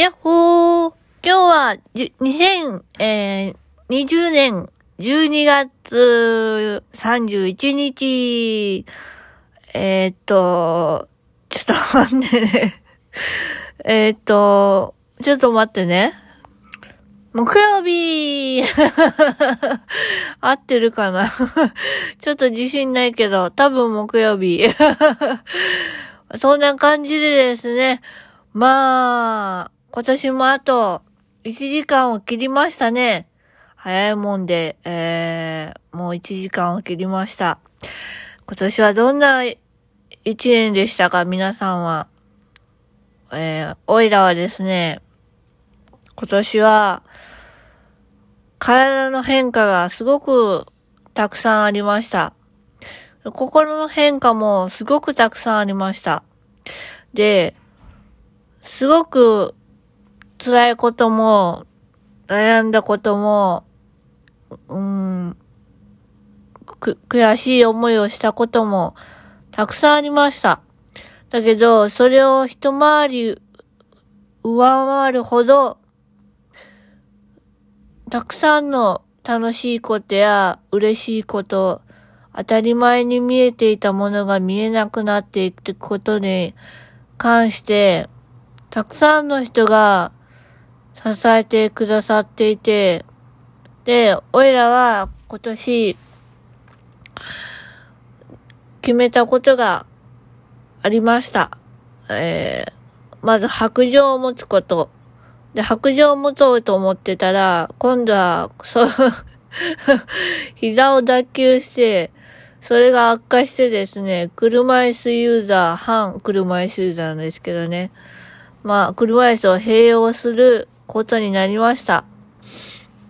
やっほー今日は、2020年12月31日、えー、っと、ちょっと待ってね。えっと、ちょっと待ってね。木曜日 合ってるかな？ちょっと自信ないけど、多分木曜日そんな感じでですね。まあ、今年もあと1時間を切りましたね。早いもんで、えー、もう1時間を切りました。今年はどんな1年でしたか？皆さんは。えー、おいらはですね、今年は、体の変化がすごくたくさんありました。心の変化もすごくたくさんありました。で、すごく辛いことも、悩んだことも、うん、く、悔しい思いをしたことも、たくさんありました。だけど、それを一回り上回るほど、たくさんの楽しいことや嬉しいこと、当たり前に見えていたものが見えなくなっていくことに関して、たくさんの人が支えてくださっていて、で、おいらは今年、決めたことがありました。えー、まず白状を持つこと。で、白状を持とうと思ってたら、今度は、そう 膝を脱臼して、それが悪化してですね、車椅子ユーザー、反車椅子ユーザーなんですけどね。まあ、車椅子を併用することになりました。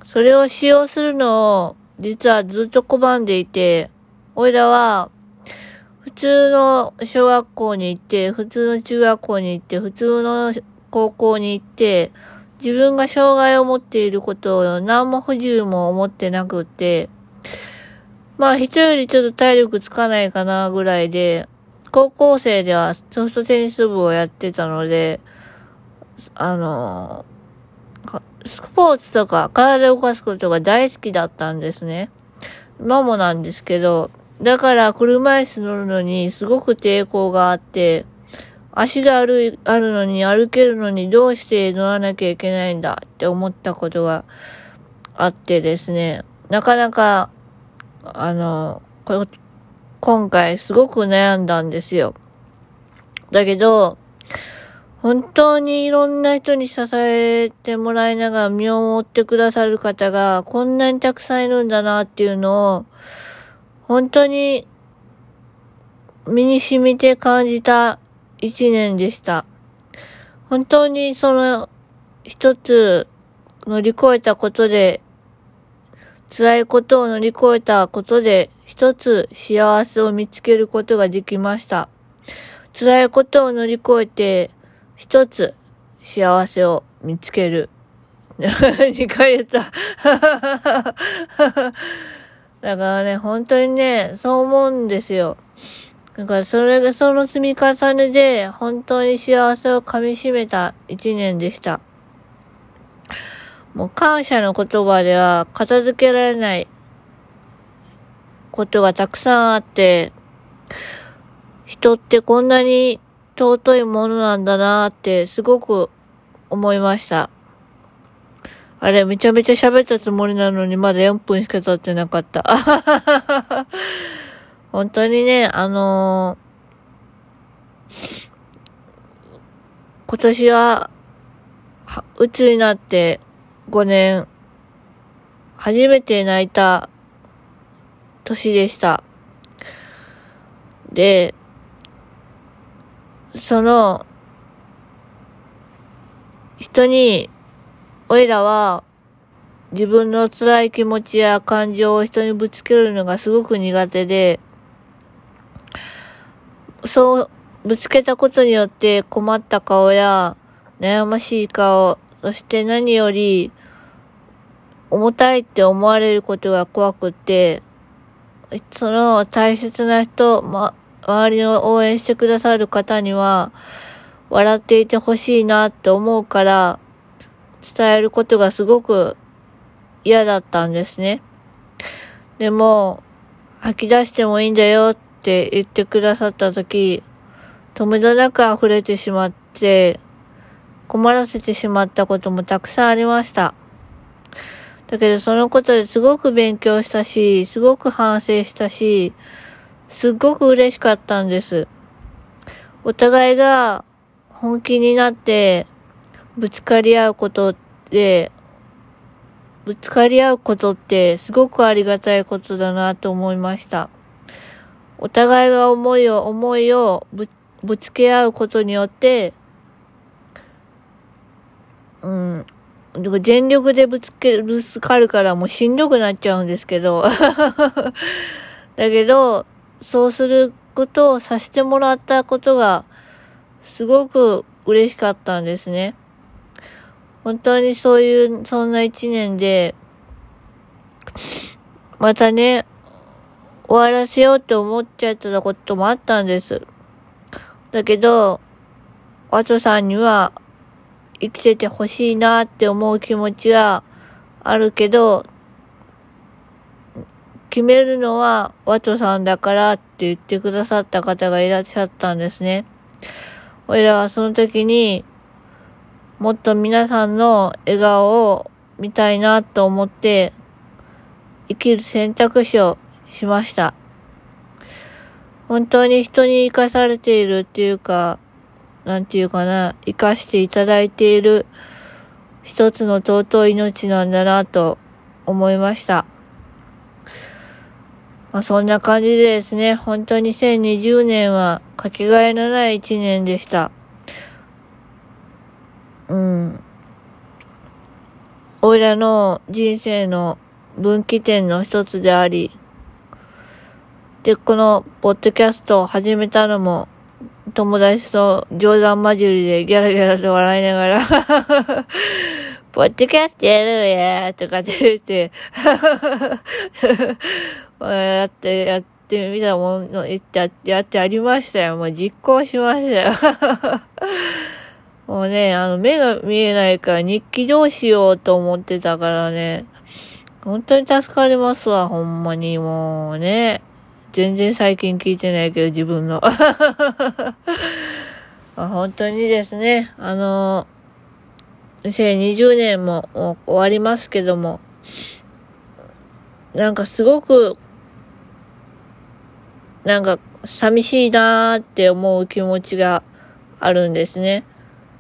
それを使用するのを実はずっと拒んでいて、おいらは普通の小学校に行って、普通の中学校に行って、普通の高校に行って、自分が障害を持っていることを何も不自由も思ってなくって、まあ人よりちょっと体力つかないかなぐらいで、高校生ではソフトテニス部をやってたので、あのスポーツとか体を動かすことが大好きだったんですね。今もなんですけど、だから車椅子乗るのにすごく抵抗があって、足がある、あるのに歩けるのにどうして乗らなきゃいけないんだって思ったことがあってですね、なかなか、あの、今回すごく悩んだんですよ。だけど、本当にいろんな人に支えてもらいながら見守ってくださる方がこんなにたくさんいるんだなっていうのを本当に身に染みて感じた一年でした。本当にその一つ乗り越えたことで辛いことを乗り越えたことで一つ幸せを見つけることができました。辛いことを乗り越えて一つ幸せを見つける。二回言った。だからね、本当にね、そう思うんですよ。だからそれがその積み重ねで、本当に幸せを噛み締めた一年でした。もう感謝の言葉では片付けられないことがたくさんあって、人ってこんなに尊いものなんだなってすごく思いました。あれ、めちゃめちゃ喋ったつもりなのにまだ4分しか経ってなかった。本当にね、あのー、今年は、は、うつになって5年、初めて泣いた年でした。で、その、人に、おいらは、自分の辛い気持ちや感情を人にぶつけるのがすごく苦手で、そう、ぶつけたことによって困った顔や悩ましい顔、そして何より重たいって思われることが怖くって、その大切な人、ま、周りを応援してくださる方には、笑っていてほしいなって思うから、伝えることがすごく嫌だったんですね。でも、吐き出してもいいんだよって言ってくださったとき、止めどなく溢れてしまって、困らせてしまったこともたくさんありました。だけどそのことですごく勉強したし、すごく反省したし、すっごく嬉しかったんです。お互いが本気になってぶつかり合うことで、ぶつかり合うことってすごくありがたいことだなと思いました。お互いが思いを、思いをぶぶつけ合うことによって、うん、全力でぶつけ、ぶつかるからもうしんどくなっちゃうんですけど。だけど、そうすることをさせてもらったことが、すごく嬉しかったんですね。本当にそういう、そんな一年で、またね、終わらせようって思っちゃったこともあったんです。だけど、ワトさんには生きててほしいなって思う気持ちはあるけど、決めるのはワトさんだからって言ってくださった方がいらっしゃったんですね。俺らはその時にもっと皆さんの笑顔を見たいなと思って生きる選択肢をしました。本当に人に生かされているっていうか、なんていうかな、生かしていただいている一つの尊い命なんだなと思いました。まあ、そんな感じでですね、本当に2020年はかけがえのない一年でした。うん。おいらの人生の分岐点の一つであり、で、このポッドキャストを始めたのも友達と冗談交じりでギャラギャラと笑いながらポッドキャストやるやとかって言って やって、やってみたもの、言って、やってありましたよ。もう実行しましたよ もうね、あの、目が見えないから日記どうしようと思ってたからね、本当に助かりますわ、ほんまにもうね。全然最近聞いてないけど、自分の。本当にですね、あの、2020年も終わりますけども、なんかすごく、なんか寂しいなーって思う気持ちがあるんですね。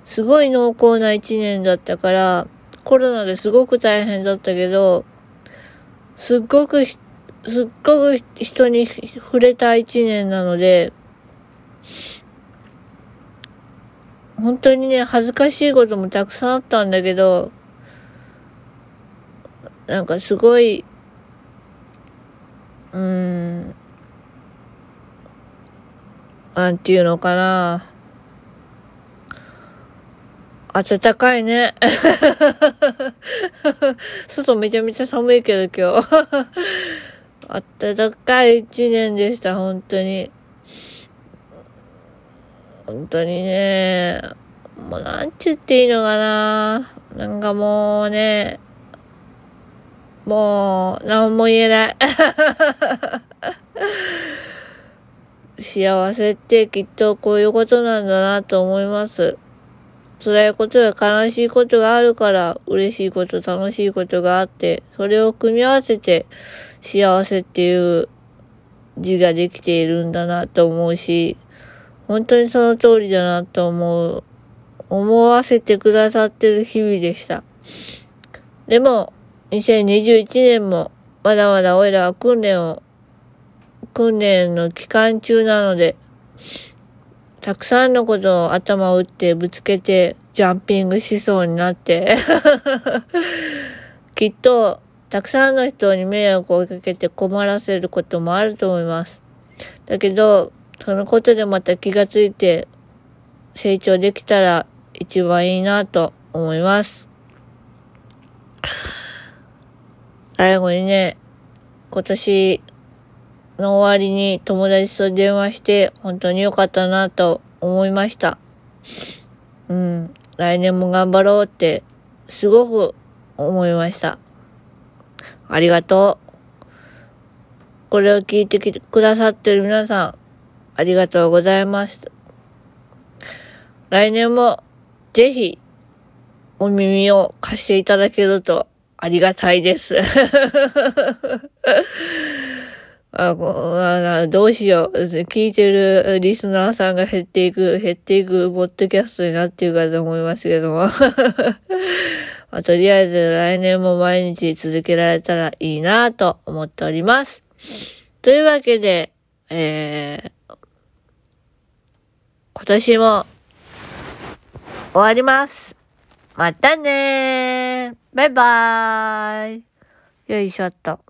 すごい濃厚な一年だったから、コロナですごく大変だったけど、すっごくすっごく人に触れた一年なので、本当にね、恥ずかしいこともたくさんあったんだけど、なんかすごい、うーん、なんていうのかな。暖かいね。外めちゃめちゃ寒いけど今日。暖かい一年でした、本当に。本当にね、もうなんて言っていいのかな。なんかもうね、もう、なんも言えない。幸せってきっとこういうことなんだなと思います。辛いことや悲しいことがあるから、嬉しいこと、楽しいことがあって、それを組み合わせて、幸せっていう字ができているんだなと思うし、本当にその通りだなと思う、思わせてくださってる日々でした。でも、2021年もまだまだ俺らは訓練を、訓練の期間中なので、たくさんのことを頭を打ってぶつけてジャンピングしそうになって きっとたくさんの人に迷惑をかけて困らせることもあると思います。だけど、そのことでまた気がついて成長できたら一番いいなと思います。最後にね、今年の終わりに友達と電話して本当に良かったなと思いました。うん。来年も頑張ろうってすごく思いました。ありがとう。これを聞いてきてくださってる皆さん、ありがとうございます。来年もぜひお耳を貸していただけるとありがたいです。あこあどうしよう。聞いてるリスナーさんが減っていく、減っていくポッドキャストになっているかと思いますけども。まあ、とりあえず来年も毎日続けられたらいいなと思っております。というわけで、えー、今年も終わります。またねー。バイバーイ。よいしょっと。